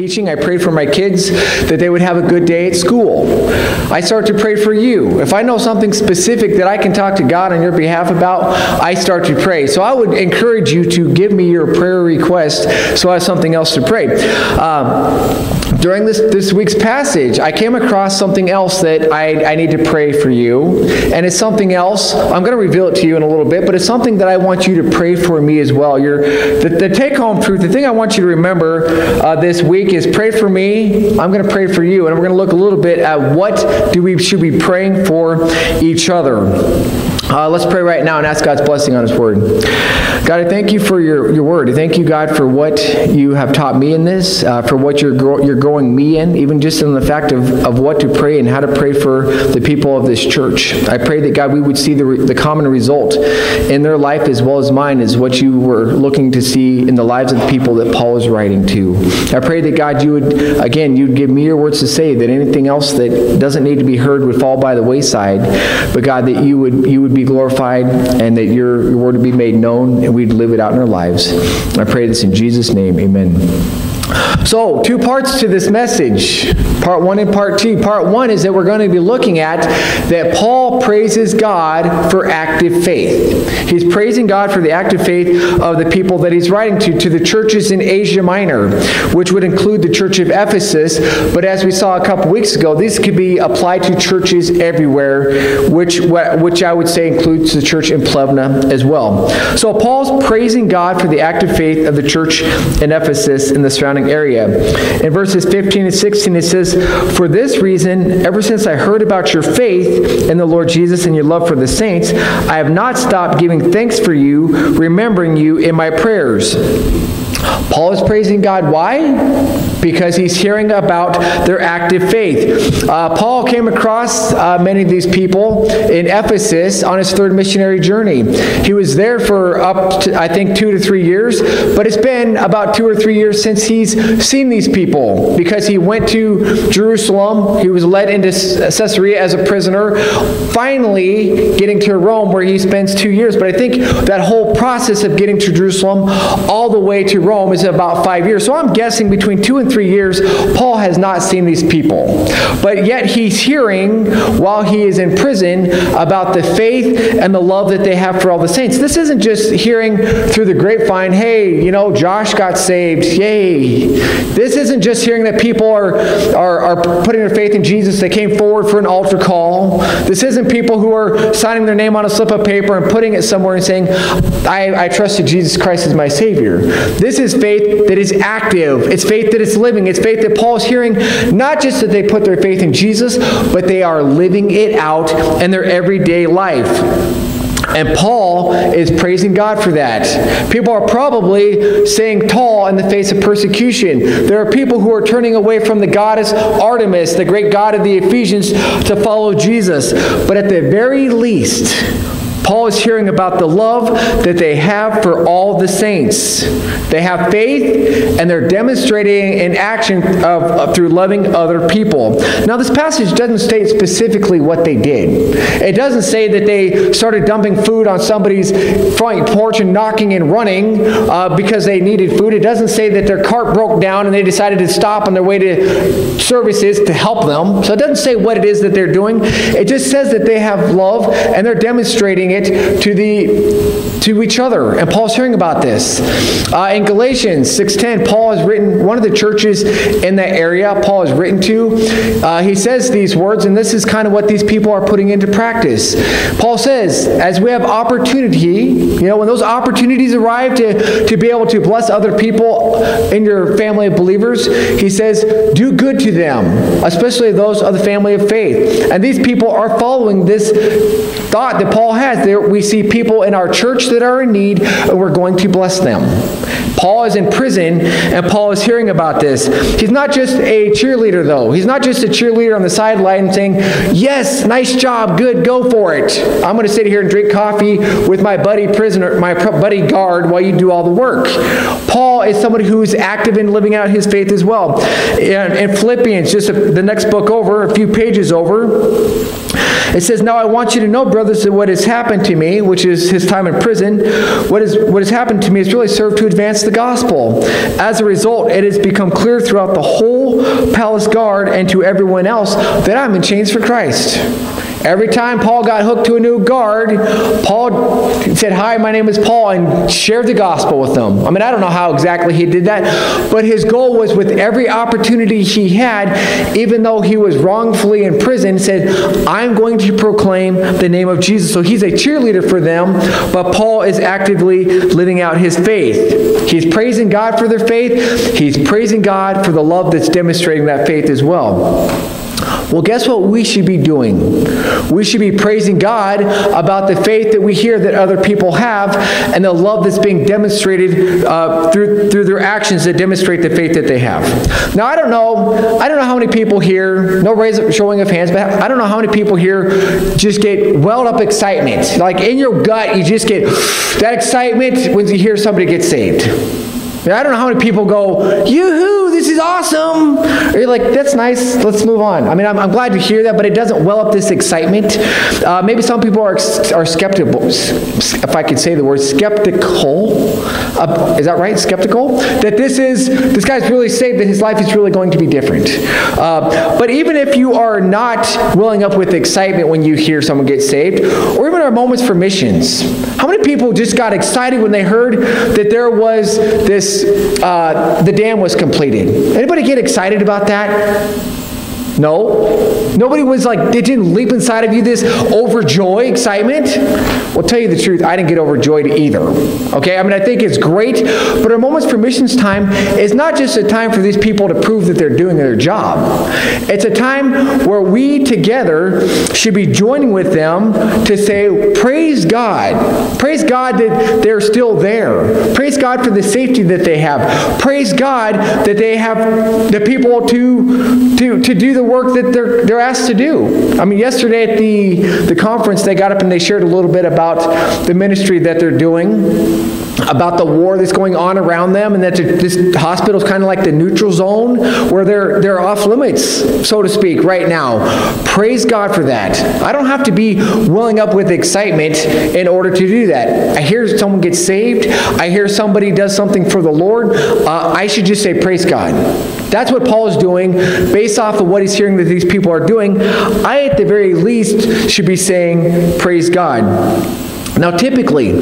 teaching. I prayed for my kids that they would have a good day at school. I start to pray for you. If I know something specific that I can talk to God on your behalf about, I start to pray. So I would encourage you to give me your prayer request so I have something else to pray. Um, during this, this week's passage, I came across something else that I, I need to pray for you. And it's something else, I'm going to reveal it to you in a little bit, but it's something that I want you to pray for me as well. Your, the, the take home truth, the thing I want you to remember uh, this week is pray for me, I'm going to pray for you. And we're going to look a little bit at what do we should be praying for each other. Uh, let's pray right now and ask God's blessing on His Word. God, I thank you for your, your Word. I thank you, God, for what you have taught me in this, uh, for what you're, gro- you're growing me in, even just in the fact of, of what to pray and how to pray for the people of this church. I pray that, God, we would see the, re- the common result in their life as well as mine is what you were looking to see in the lives of the people that Paul is writing to. I pray that, God, you would, again, you'd give me your words to say, that anything else that doesn't need to be heard would fall by the wayside, but, God, that you would, you would be glorified and that your, your word would be made known and we'd live it out in our lives. I pray this in Jesus' name. Amen. So, two parts to this message part one and part two. Part one is that we're going to be looking at that Paul praises God for active faith. He's praising God for the active faith of the people that he's writing to, to the churches in Asia Minor, which would include the church of Ephesus. But as we saw a couple weeks ago, this could be applied to churches everywhere, which, which I would say includes the church in Plevna as well. So, Paul's praising God for the active faith of the church in Ephesus and the surrounding area. In verses 15 and 16, it says, For this reason, ever since I heard about your faith in the Lord Jesus and your love for the saints, I have not stopped giving thanks for you, remembering you in my prayers. Paul is praising God. Why? Because he's hearing about their active faith. Uh, Paul came across uh, many of these people in Ephesus on his third missionary journey. He was there for up to, I think, two to three years, but it's been about two or three years since he's seen these people because he went to Jerusalem. He was led into Caesarea as a prisoner, finally getting to Rome where he spends two years. But I think that whole process of getting to Jerusalem all the way to Rome is about five years. So I'm guessing between two and three years, Paul has not seen these people. But yet he's hearing while he is in prison about the faith and the love that they have for all the saints. This isn't just hearing through the grapevine, hey, you know, Josh got saved, yay. This isn't just hearing that people are, are, are putting their faith in Jesus. They came forward for an altar call. This isn't people who are signing their name on a slip of paper and putting it somewhere and saying, I, I trusted Jesus Christ as my Savior. This is faith that is active. It's faith that is living. It's faith that Paul is hearing, not just that they put their faith in Jesus, but they are living it out in their everyday life. And Paul is praising God for that. People are probably staying tall in the face of persecution. There are people who are turning away from the goddess Artemis, the great god of the Ephesians, to follow Jesus. But at the very least, Paul is hearing about the love that they have for all the saints. They have faith and they're demonstrating in action of, of, through loving other people. Now, this passage doesn't state specifically what they did. It doesn't say that they started dumping food on somebody's front porch and knocking and running uh, because they needed food. It doesn't say that their cart broke down and they decided to stop on their way to services to help them. So it doesn't say what it is that they're doing. It just says that they have love and they're demonstrating it it to the to each other. And Paul's hearing about this. Uh, in Galatians 6.10, Paul has written, one of the churches in that area Paul has written to, uh, he says these words, and this is kind of what these people are putting into practice. Paul says, as we have opportunity, you know, when those opportunities arrive to, to be able to bless other people in your family of believers, he says, do good to them, especially those of the family of faith. And these people are following this thought that Paul has there we see people in our church that are in need, and we're going to bless them. Paul is in prison, and Paul is hearing about this. He's not just a cheerleader, though. He's not just a cheerleader on the sideline saying, Yes, nice job, good, go for it. I'm going to sit here and drink coffee with my buddy prisoner, my buddy guard, while you do all the work. Paul is somebody who is active in living out his faith as well. In Philippians, just the next book over, a few pages over, it says, Now I want you to know, brothers that what has happened to me, which is his time in prison, what, is, what has happened to me has really served to advance the gospel. As a result, it has become clear throughout the whole palace guard and to everyone else that I'm in chains for Christ. Every time Paul got hooked to a new guard, Paul said, Hi, my name is Paul, and shared the gospel with them. I mean, I don't know how exactly he did that, but his goal was with every opportunity he had, even though he was wrongfully in prison, said, I'm going to proclaim the name of Jesus. So he's a cheerleader for them, but Paul is actively living out his faith. He's praising God for their faith, he's praising God for the love that's demonstrating that faith as well. Well, guess what we should be doing? We should be praising God about the faith that we hear that other people have and the love that's being demonstrated uh, through, through their actions that demonstrate the faith that they have. Now, I don't know, I don't know how many people here, no raise up, showing of hands, but I don't know how many people here just get welled up excitement. Like in your gut, you just get that excitement when you hear somebody get saved. I don't know how many people go, yoo-hoo, is awesome. Or you're like, that's nice, let's move on. I mean, I'm, I'm glad to hear that, but it doesn't well up this excitement. Uh, maybe some people are, are skeptical, if I could say the word skeptical. Uh, is that right? Skeptical? That this is, this guy's really saved, that his life is really going to be different. Uh, but even if you are not welling up with excitement when you hear someone get saved, or even our moments for missions, how many people just got excited when they heard that there was this uh, the dam was completed. Anybody get excited about that? No? Nobody was like, they didn't leap inside of you this overjoy excitement? Well, tell you the truth, I didn't get overjoyed either. Okay? I mean, I think it's great, but our Moments for Missions time is not just a time for these people to prove that they're doing their job. It's a time where we together should be joining with them to say, Praise God. Praise God that they're still there. Praise God for the safety that they have. Praise God that they have the people to, to, to do the work that they're, they're asked to do. I mean, yesterday at the, the conference, they got up and they shared a little bit about the ministry that they're doing about the war that's going on around them and that this hospital is kind of like the neutral zone where they're, they're off limits, so to speak, right now. Praise God for that. I don't have to be welling up with excitement in order to do that. I hear someone gets saved. I hear somebody does something for the Lord. Uh, I should just say, praise God. That's what Paul is doing based off of what he's hearing that these people are doing. I, at the very least, should be saying, praise God. Now, typically,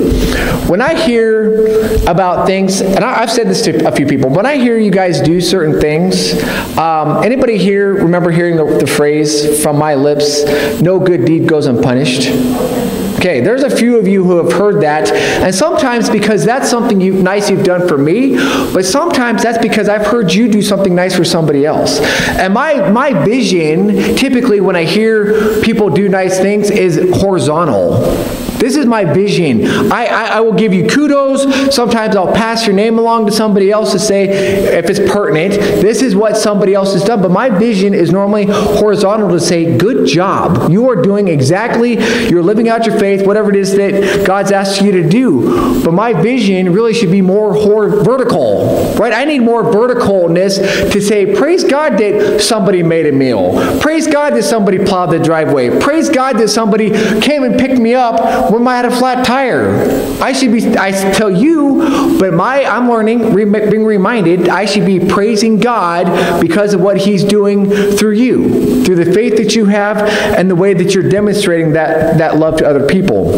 when I hear about things, and I, have said this to a few people, when I hear you guys do certain things, um, anybody here remember hearing the, the phrase from my lips, no good deed goes unpunished? Okay, there's a few of you who have heard that, and sometimes because that's something you, nice you've done for me, but sometimes that's because I've heard you do something nice for somebody else. And my, my vision, typically when I hear people do nice things, is horizontal. This is my vision. I, I, I, will give you kudos. Sometimes I'll pass your name along to somebody else to say, if it's pertinent, this is what somebody else has done. But my vision is normally horizontal to say, good job. You are doing exactly, you're living out your faith, whatever it is that God's asked you to do. But my vision really should be more vertical, right? I need more verticalness to say, praise God that somebody made a meal. Praise God that somebody plowed the driveway. Praise God that somebody came and picked me up when I had a flat tire. I should be, I tell you, but my, I'm learning, being reminded, I should be praising God because of what He's doing through you, through the faith that you have and the way that you're demonstrating that, that love to other people.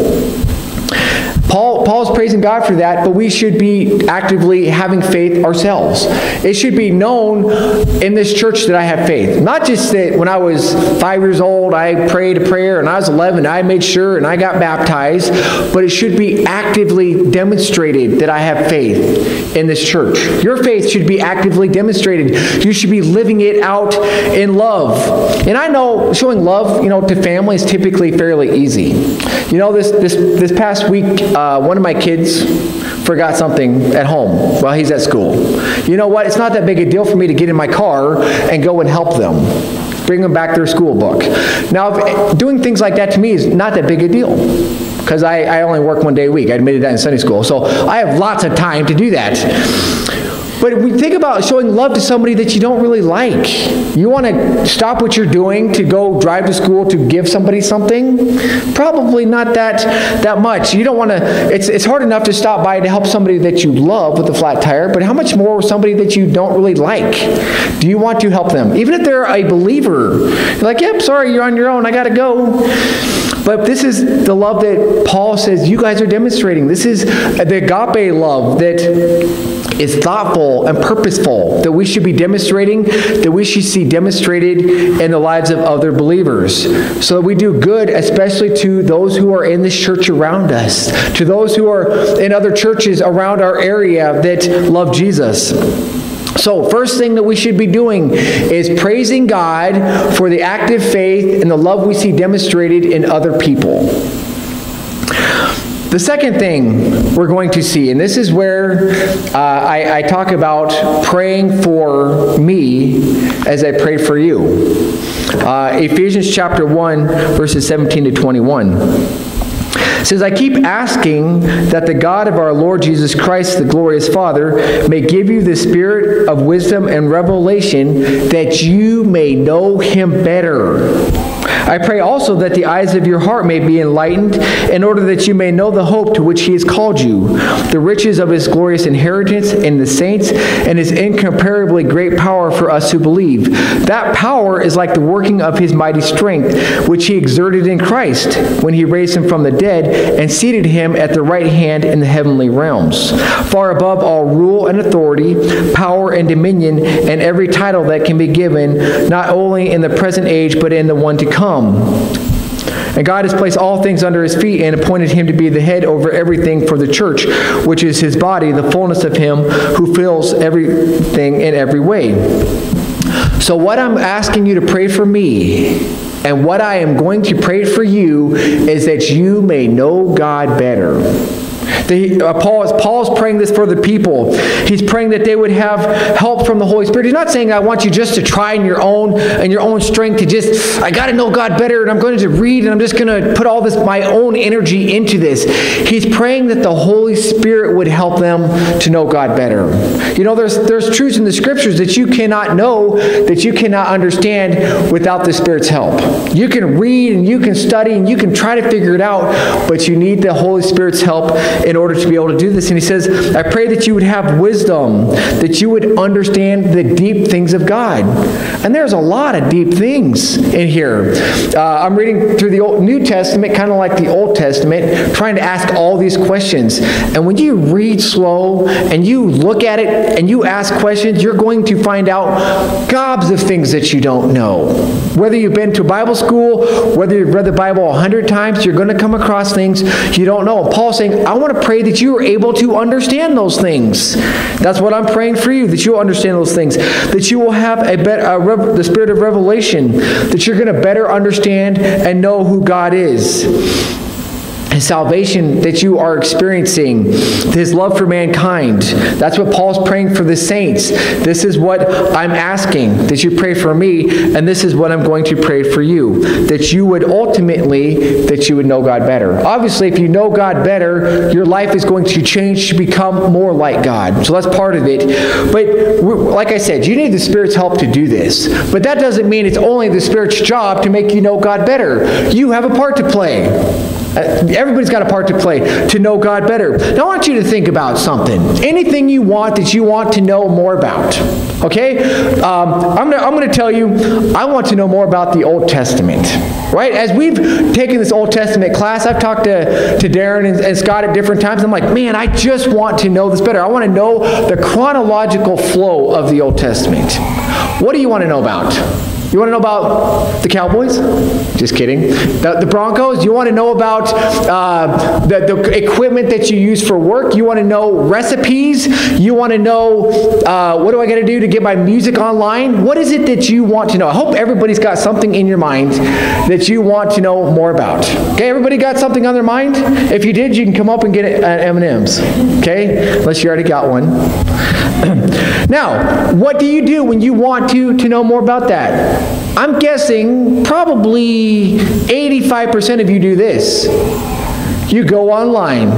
Paul, Paul's praising God for that, but we should be actively having faith ourselves. It should be known in this church that I have faith. Not just that when I was five years old, I prayed a prayer, and I was 11, I made sure and I got baptized, but it should be actively demonstrated that I have faith in this church. Your faith should be actively demonstrated. You should be living it out in love. And I know showing love, you know, to family is typically fairly easy. You know, this this this past week, uh, one of my kids forgot something at home while he's at school. You know what? It's not that big a deal for me to get in my car and go and help them. Bring them back their school book. Now, doing things like that to me is not that big a deal because I, I only work one day a week. I admitted that in Sunday school. So I have lots of time to do that. But if we think about showing love to somebody that you don't really like. You want to stop what you're doing to go drive to school to give somebody something? Probably not that that much. You don't want to. It's it's hard enough to stop by to help somebody that you love with a flat tire, but how much more with somebody that you don't really like? Do you want to help them, even if they're a believer? You're like, yep, sorry, you're on your own. I got to go. But this is the love that Paul says you guys are demonstrating. This is the agape love that is thoughtful and purposeful, that we should be demonstrating, that we should see demonstrated in the lives of other believers. So that we do good, especially to those who are in this church around us, to those who are in other churches around our area that love Jesus. So, first thing that we should be doing is praising God for the active faith and the love we see demonstrated in other people. The second thing we're going to see, and this is where uh, I, I talk about praying for me as I pray for you. Uh, Ephesians chapter 1, verses 17 to 21 says, I keep asking that the God of our Lord Jesus Christ, the glorious Father, may give you the spirit of wisdom and revelation that you may know him better I pray also that the eyes of your heart may be enlightened, in order that you may know the hope to which he has called you, the riches of his glorious inheritance in the saints, and his incomparably great power for us who believe. That power is like the working of his mighty strength, which he exerted in Christ when he raised him from the dead and seated him at the right hand in the heavenly realms, far above all rule and authority, power and dominion, and every title that can be given, not only in the present age, but in the one to come come. And God has placed all things under his feet and appointed him to be the head over everything for the church, which is his body, the fullness of him who fills everything in every way. So, what I'm asking you to pray for me, and what I am going to pray for you, is that you may know God better. The, uh, Paul, is, Paul's praying this for the people. He's praying that they would have help from the Holy Spirit. He's not saying, I want you just to try in your own and your own strength to just, I got to know God better and I'm going to read and I'm just going to put all this, my own energy into this. He's praying that the Holy Spirit would help them to know God better. You know, there's, there's truths in the scriptures that you cannot know, that you cannot understand without the Spirit's help. You can read and you can study and you can try to figure it out, but you need the Holy Spirit's help in order to be able to do this. And he says, I pray that you would have wisdom, that you would understand the deep things of God. And there's a lot of deep things in here. Uh, I'm reading through the Old, New Testament, kind of like the Old Testament, trying to ask all these questions. And when you read slow and you look at it and you ask questions, you're going to find out gobs of things that you don't know. Whether you've been to Bible school, whether you've read the Bible a hundred times, you're going to come across things you don't know. And Paul's saying, I want to pray that you are able to understand those things. That's what I'm praying for you, that you'll understand those things, that you will have a, better, a the spirit of revelation, that you're going to better understand and know who God is salvation that you are experiencing, his love for mankind. That's what Paul's praying for the saints. This is what I'm asking that you pray for me, and this is what I'm going to pray for you. That you would ultimately, that you would know God better. Obviously, if you know God better, your life is going to change to become more like God. So that's part of it. But like I said, you need the Spirit's help to do this. But that doesn't mean it's only the Spirit's job to make you know God better. You have a part to play. Uh, everybody's got a part to play to know God better. Now, I want you to think about something. Anything you want that you want to know more about. Okay? Um, I'm going to tell you, I want to know more about the Old Testament. Right? As we've taken this Old Testament class, I've talked to, to Darren and, and Scott at different times. I'm like, man, I just want to know this better. I want to know the chronological flow of the Old Testament. What do you want to know about? You want to know about the Cowboys? Just kidding. The, the Broncos? You want to know about uh, the, the equipment that you use for work? You want to know recipes? You want to know uh, what do I got to do to get my music online? What is it that you want to know? I hope everybody's got something in your mind that you want to know more about. Okay, everybody got something on their mind? If you did, you can come up and get at M&M's. Okay, unless you already got one. now, what do you do when you want to, to know more about that? I'm guessing probably 85% of you do this. You go online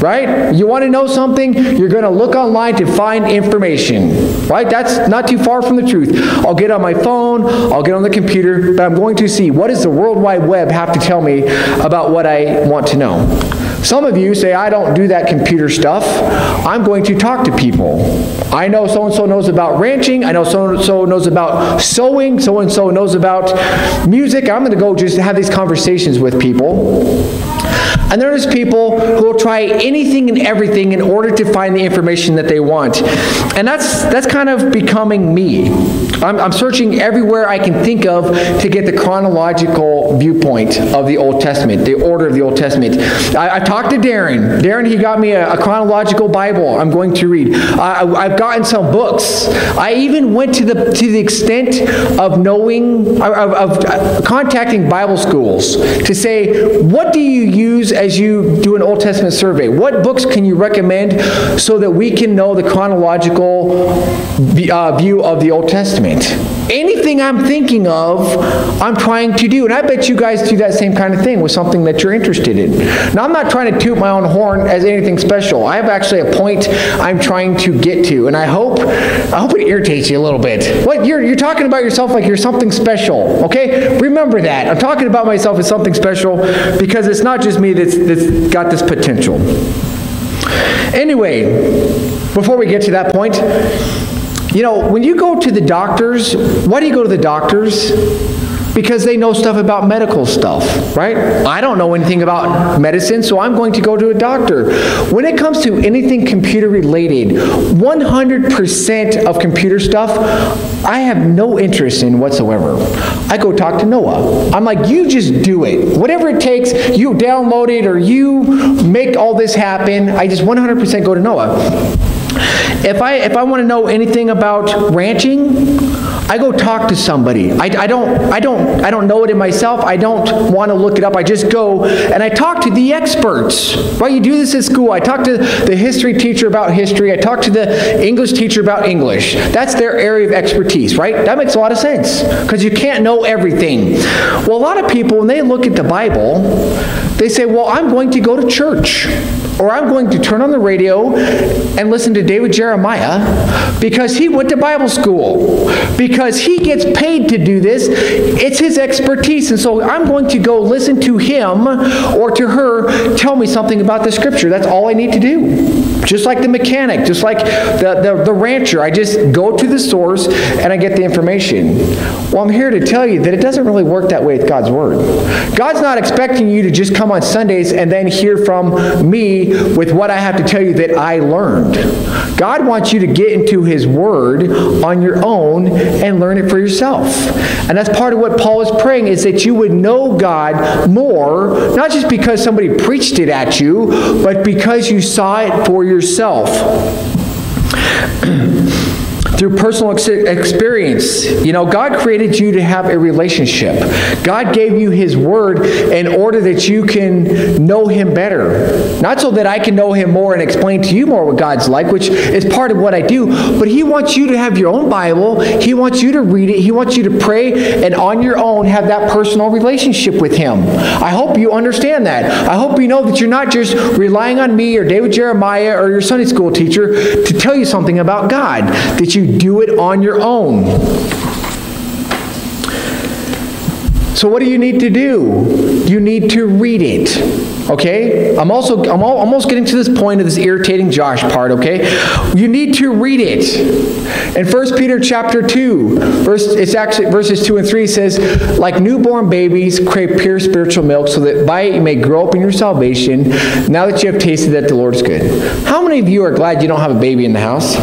right? You want to know something, you're going to look online to find information, right? That's not too far from the truth. I'll get on my phone, I'll get on the computer, but I'm going to see what does the World Wide Web have to tell me about what I want to know. Some of you say, I don't do that computer stuff. I'm going to talk to people. I know so and so knows about ranching. I know so and so knows about sewing. So and so knows about music. I'm going to go just have these conversations with people. And there's people who will try anything and everything in order to find the information that they want. And that's, that's kind of becoming me. I'm, I'm searching everywhere I can think of to get the chronological viewpoint of the Old Testament, the order of the Old Testament. I, I talked to Darren. Darren, he got me a, a chronological Bible I'm going to read. I, I've gotten some books. I even went to the, to the extent of knowing, of, of contacting Bible schools to say, what do you use as you do an Old Testament survey? What books can you recommend so that we can know the chronological uh, view of the Old Testament? Anything I'm thinking of, I'm trying to do. And I bet you guys do that same kind of thing with something that you're interested in. Now, I'm not trying to toot my own horn as anything special. I have actually a point I'm trying to get to. And I hope, I hope it irritates you a little bit. What? You're, you're talking about yourself like you're something special, okay? Remember that. I'm talking about myself as something special because it's not just me that's, that's got this potential. Anyway, before we get to that point, you know, when you go to the doctors, why do you go to the doctors? Because they know stuff about medical stuff, right? I don't know anything about medicine, so I'm going to go to a doctor. When it comes to anything computer related, 100% of computer stuff, I have no interest in whatsoever. I go talk to Noah. I'm like, you just do it. Whatever it takes, you download it or you make all this happen. I just 100% go to Noah. If I, if I want to know anything about ranching, I go talk to somebody. I, I, don't, I, don't, I don't know it in myself. I don't want to look it up. I just go and I talk to the experts. Right? You do this at school. I talk to the history teacher about history. I talk to the English teacher about English. That's their area of expertise, right? That makes a lot of sense because you can't know everything. Well, a lot of people, when they look at the Bible, they say, well, I'm going to go to church or I'm going to turn on the radio and listen to David Jeremiah because he went to Bible school, because he gets paid to do this. It's his expertise. And so I'm going to go listen to him or to her tell me something about the scripture. That's all I need to do. Just like the mechanic, just like the, the, the rancher, I just go to the source and I get the information. Well, I'm here to tell you that it doesn't really work that way with God's Word. God's not expecting you to just come on Sundays and then hear from me with what I have to tell you that I learned. God wants you to get into His Word on your own and learn it for yourself. And that's part of what Paul is praying is that you would know God more, not just because somebody preached it at you, but because you saw it for yourself yourself. through personal ex- experience. You know, God created you to have a relationship. God gave you His Word in order that you can know Him better. Not so that I can know Him more and explain to you more what God's like, which is part of what I do, but He wants you to have your own Bible. He wants you to read it. He wants you to pray and on your own have that personal relationship with Him. I hope you understand that. I hope you know that you're not just relying on me or David Jeremiah or your Sunday school teacher to tell you something about God, that you do it on your own. So what do you need to do? You need to read it. Okay? I'm also I'm almost getting to this point of this irritating Josh part, okay? You need to read it. In 1 Peter chapter 2, verse it's actually verses 2 and 3 says, like newborn babies crave pure spiritual milk so that by it you may grow up in your salvation now that you have tasted that the Lord is good. How many of you are glad you don't have a baby in the house?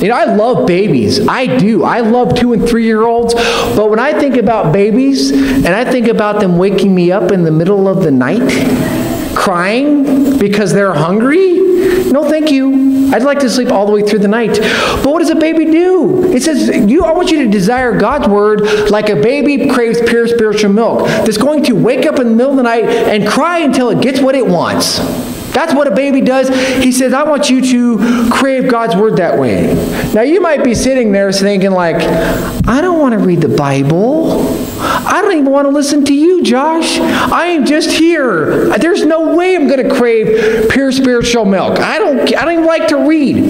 You know, I love babies. I do. I love two and three year olds. But when I think about babies and I think about them waking me up in the middle of the night, crying because they're hungry, no, thank you. I'd like to sleep all the way through the night. But what does a baby do? It says, you, I want you to desire God's word like a baby craves pure spiritual milk that's going to wake up in the middle of the night and cry until it gets what it wants. That's what a baby does. He says, I want you to crave God's word that way. Now, you might be sitting there thinking, like, I don't want to read the Bible. I don't even want to listen to you, Josh. I am just here. There's no way I'm going to crave pure spiritual milk. I don't I don't even like to read.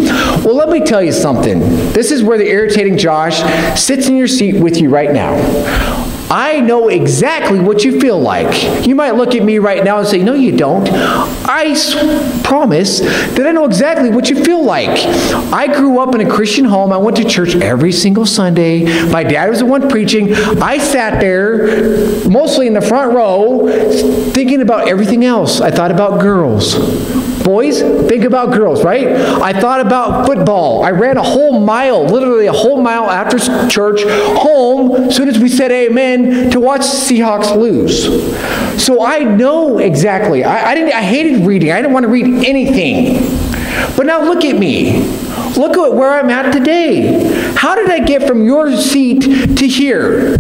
Well, let me tell you something. This is where the irritating Josh sits in your seat with you right now. I know exactly what you feel like. You might look at me right now and say, No, you don't. I promise that I know exactly what you feel like. I grew up in a Christian home. I went to church every single Sunday. My dad was the one preaching. I sat there, mostly in the front row, thinking about everything else. I thought about girls. Boys, think about girls, right? I thought about football. I ran a whole mile, literally a whole mile after church, home, as soon as we said amen, to watch Seahawks lose. So I know exactly. I, I, didn't, I hated reading. I didn't want to read anything. But now look at me. Look at where I'm at today. How did I get from your seat to here?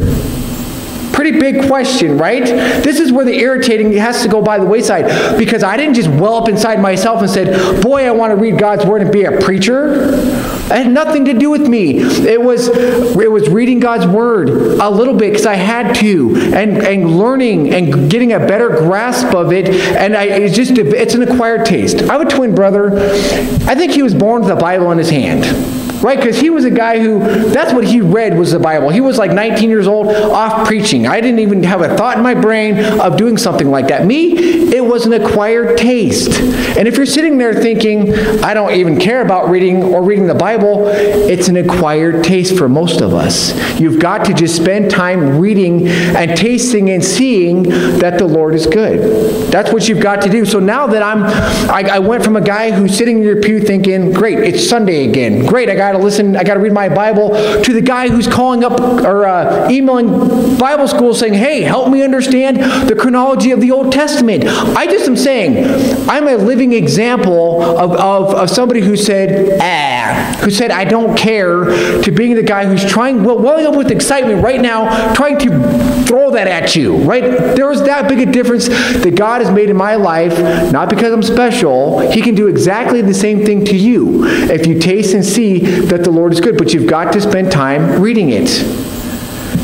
Pretty big question, right? This is where the irritating has to go by the wayside because I didn't just well up inside myself and said, "Boy, I want to read God's word and be a preacher." It had nothing to do with me. It was it was reading God's word a little bit because I had to, and and learning and getting a better grasp of it. And I, it's just it's an acquired taste. I have a twin brother. I think he was born with a Bible in his hand right? Because he was a guy who, that's what he read was the Bible. He was like 19 years old, off preaching. I didn't even have a thought in my brain of doing something like that. Me, it was an acquired taste. And if you're sitting there thinking, I don't even care about reading or reading the Bible, it's an acquired taste for most of us. You've got to just spend time reading and tasting and seeing that the Lord is good. That's what you've got to do. So now that I'm, I, I went from a guy who's sitting in your pew thinking, great, it's Sunday again. Great, I got got to listen, I got to read my Bible, to the guy who's calling up or uh, emailing Bible school saying, hey, help me understand the chronology of the Old Testament. I just am saying, I'm a living example of, of, of somebody who said, ah, who said, I don't care, to being the guy who's trying, well, welling up with excitement right now, trying to throw that at you, right? There is that big a difference that God has made in my life, not because I'm special. He can do exactly the same thing to you if you taste and see that the Lord is good, but you've got to spend time reading it.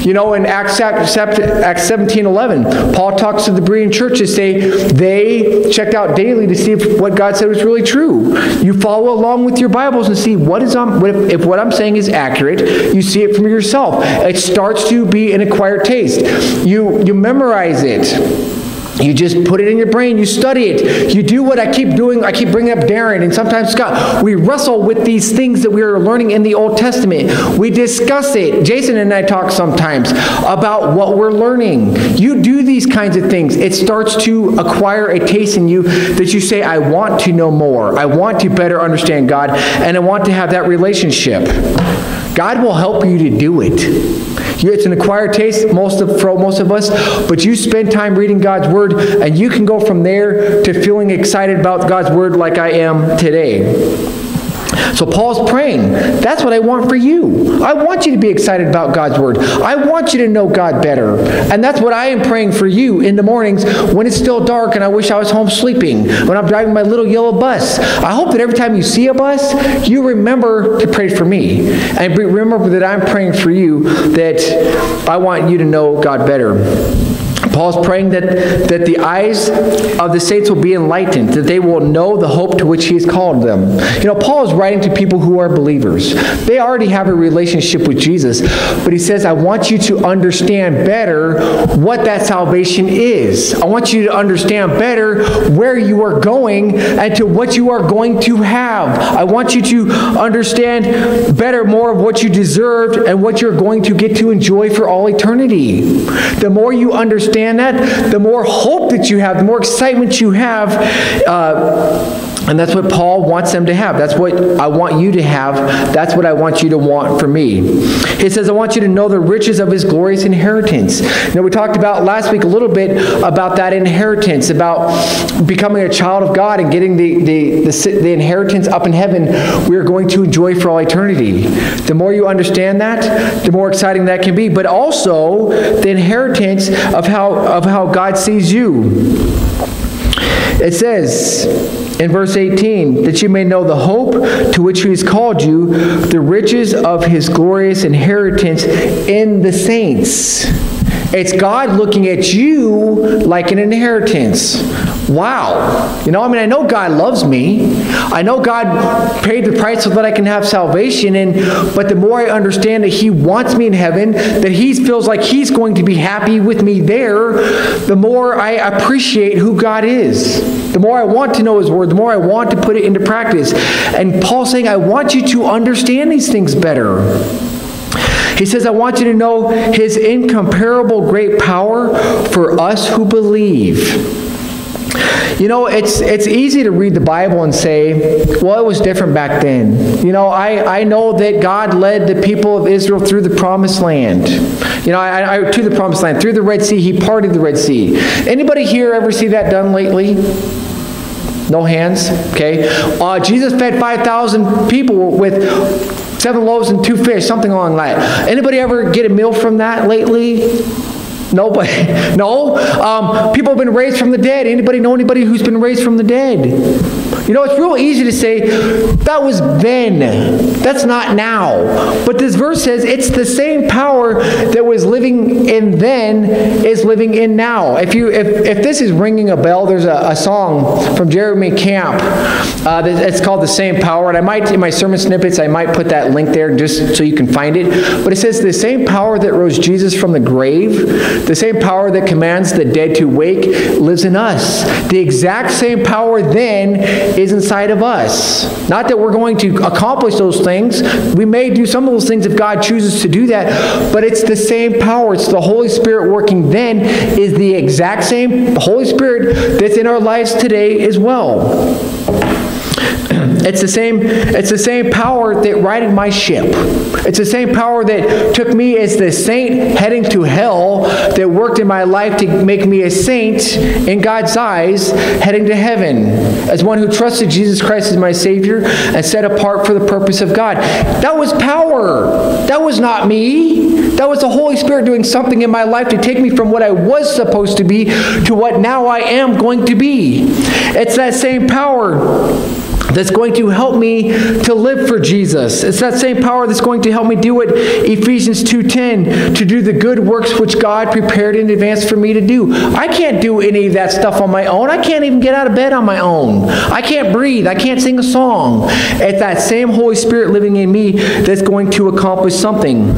You know, in Acts, Acts 17 11, Paul talks to the Berean church to say they checked out daily to see if what God said was really true. You follow along with your Bibles and see what is on, if, if what I'm saying is accurate, you see it from yourself. It starts to be an acquired taste. You, you memorize it. You just put it in your brain, you study it. You do what I keep doing. I keep bringing up Darren and sometimes Scott. We wrestle with these things that we are learning in the Old Testament. We discuss it. Jason and I talk sometimes about what we're learning. You do these kinds of things. It starts to acquire a taste in you that you say, I want to know more. I want to better understand God, and I want to have that relationship. God will help you to do it. It's an acquired taste most of, for most of us, but you spend time reading God's Word, and you can go from there to feeling excited about God's Word like I am today. So Paul's praying, that's what I want for you. I want you to be excited about God's word. I want you to know God better. And that's what I am praying for you in the mornings when it's still dark and I wish I was home sleeping, when I'm driving my little yellow bus. I hope that every time you see a bus, you remember to pray for me. And remember that I'm praying for you, that I want you to know God better. Paul's praying that, that the eyes of the saints will be enlightened, that they will know the hope to which he has called them. You know, Paul is writing to people who are believers. They already have a relationship with Jesus, but he says, I want you to understand better what that salvation is. I want you to understand better where you are going and to what you are going to have. I want you to understand better more of what you deserved and what you're going to get to enjoy for all eternity. The more you understand understand that, the more hope that you have, the more excitement you have. Uh, and that's what Paul wants them to have. That's what I want you to have. That's what I want you to want for me. He says, I want you to know the riches of his glorious inheritance. Now, we talked about last week a little bit about that inheritance, about becoming a child of God and getting the, the, the, the inheritance up in heaven we are going to enjoy for all eternity. The more you understand that, the more exciting that can be. But also the inheritance of how, of how God sees you. It says, in verse 18, that you may know the hope to which he has called you, the riches of his glorious inheritance in the saints. It's God looking at you like an inheritance. Wow. You know, I mean, I know God loves me. I know God paid the price so that I can have salvation. And but the more I understand that He wants me in heaven, that He feels like He's going to be happy with me there, the more I appreciate who God is. The more I want to know His Word, the more I want to put it into practice. And Paul's saying, I want you to understand these things better. He says, I want you to know his incomparable great power for us who believe. You know, it's it's easy to read the Bible and say, well, it was different back then. You know, I, I know that God led the people of Israel through the promised land. You know, I, I, to the promised land, through the Red Sea, he parted the Red Sea. Anybody here ever see that done lately? No hands? Okay. Uh, Jesus fed 5,000 people with seven loaves and two fish, something along that. Anybody ever get a meal from that lately? Nobody. No. Um, people have been raised from the dead. Anybody know anybody who's been raised from the dead? You know, it's real easy to say, that was then. That's not now. But this verse says it's the same power that was living in then is living in now. If you if, if this is ringing a bell, there's a, a song from Jeremy Camp. Uh, it's called The Same Power. And I might, in my sermon snippets, I might put that link there just so you can find it. But it says, the same power that rose Jesus from the grave, the same power that commands the dead to wake, lives in us. The exact same power then is inside of us. Not that we're going to accomplish those things. We may do some of those things if God chooses to do that, but it's the same power. It's the Holy Spirit working then is the exact same Holy Spirit that's in our lives today as well. It's the same, it's the same power that righted my ship. It's the same power that took me as the saint heading to hell that worked in my life to make me a saint in God's eyes heading to heaven as one who trusted Jesus Christ as my Savior and set apart for the purpose of God. That was power. That was not me. That was the Holy Spirit doing something in my life to take me from what I was supposed to be to what now I am going to be. It's that same power that's going to help me to live for Jesus. It's that same power that's going to help me do what Ephesians 2:10 to do the good works which God prepared in advance for me to do. I can't do any of that stuff on my own. I can't even get out of bed on my own. I can't breathe. I can't sing a song. It's that same Holy Spirit living in me that's going to accomplish something.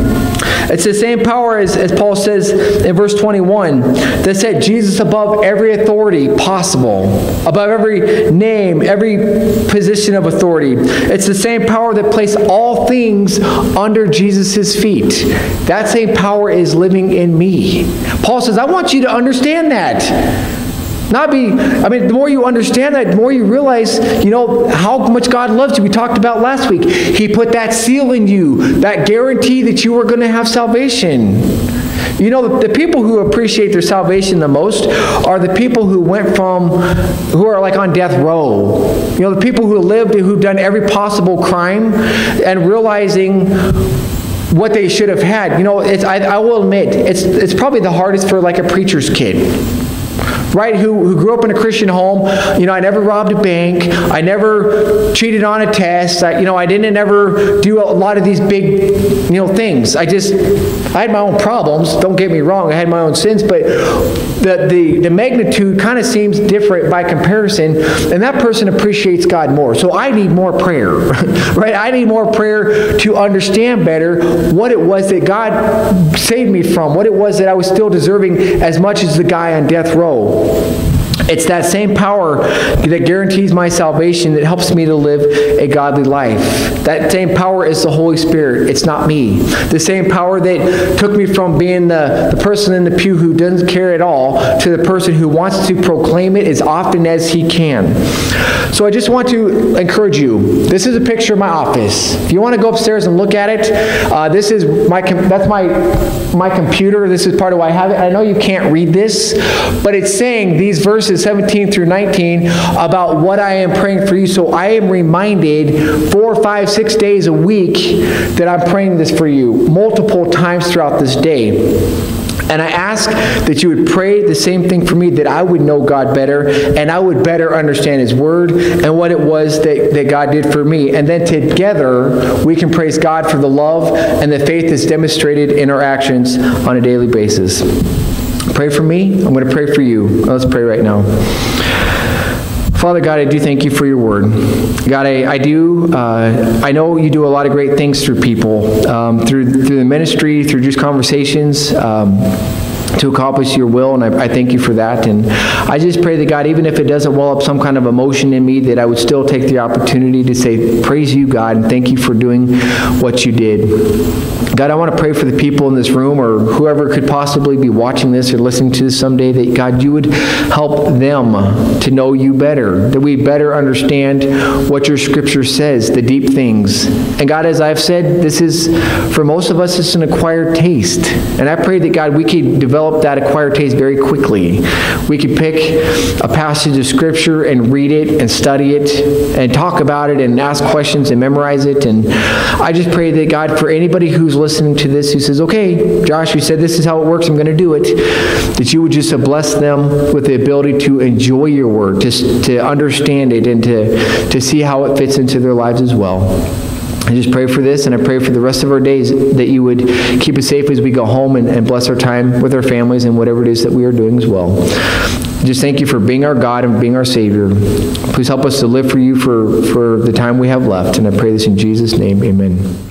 It's the same power as, as Paul says in verse 21 that set Jesus above every authority possible, above every name, every position of authority. It's the same power that placed all things under Jesus' feet. That same power is living in me. Paul says, I want you to understand that. Not be, I mean, the more you understand that, the more you realize, you know, how much God loves you. We talked about last week. He put that seal in you, that guarantee that you were going to have salvation. You know, the, people who appreciate their salvation the most are the people who went from, who are like on death row. You know, the people who lived, who've done every possible crime and realizing what they should have had. You know, it's, I, I will admit, it's, it's probably the hardest for like a preacher's kid right, who, who grew up in a Christian home. You know, I never robbed a bank. I never cheated on a test. I, you know, I didn't ever do a lot of these big, you know, things. I just, I had my own problems. Don't get me wrong. I had my own sins, but the, the, the magnitude kind of seems different by comparison, and that person appreciates God more. So I need more prayer, right? I need more prayer to understand better what it was that God saved me from, what it was that I was still deserving as much as the guy on death row. It's that same power that guarantees my salvation that helps me to live a godly life. That same power is the Holy Spirit. It's not me. The same power that took me from being the, the person in the pew who doesn't care at all to the person who wants to proclaim it as often as he can. So I just want to encourage you. This is a picture of my office. If you want to go upstairs and look at it, uh, this is my that's my my computer. This is part of why I have it. I know you can't read this, but it's saying these verses 17 through 19 about what I am praying for you. So I am reminded four, five, six days a week that I'm praying this for you multiple times throughout this day. And I ask that you would pray the same thing for me, that I would know God better and I would better understand His Word and what it was that, that God did for me. And then together we can praise God for the love and the faith that's demonstrated in our actions on a daily basis. Pray for me. I'm going to pray for you. Let's pray right now. Father God, I do thank you for your word. God, I, I do, uh, I know you do a lot of great things through people, um, through, through the ministry, through just conversations. Um, to accomplish your will, and I, I, thank you for that. And I just pray that God, even if it doesn't well up some kind of emotion in me, that I would still take the opportunity to say, Praise you, God, and thank you for doing what you did. God, I want to pray for the people in this room or whoever could possibly be watching this or listening to this someday that, God, you would help them to know you better, that we better understand what your scripture says, the deep things. And God, as I've said, this is, for most of us, it's an acquired taste. And I pray that, God, we could develop that acquired taste very quickly. We could pick a passage of Scripture and read it and study it and talk about it and ask questions and memorize it. And I just pray that God, for anybody who's listening to this who says, okay, Josh, you said this is how it works, I'm going to do it, that you would just bless them with the ability to enjoy your word, just to understand it and to, to see how it fits into their lives as well. I just pray for this, and I pray for the rest of our days that you would keep us safe as we go home and, and bless our time with our families and whatever it is that we are doing as well. Just thank you for being our God and being our Savior. Please help us to live for you for, for the time we have left. And I pray this in Jesus' name. Amen.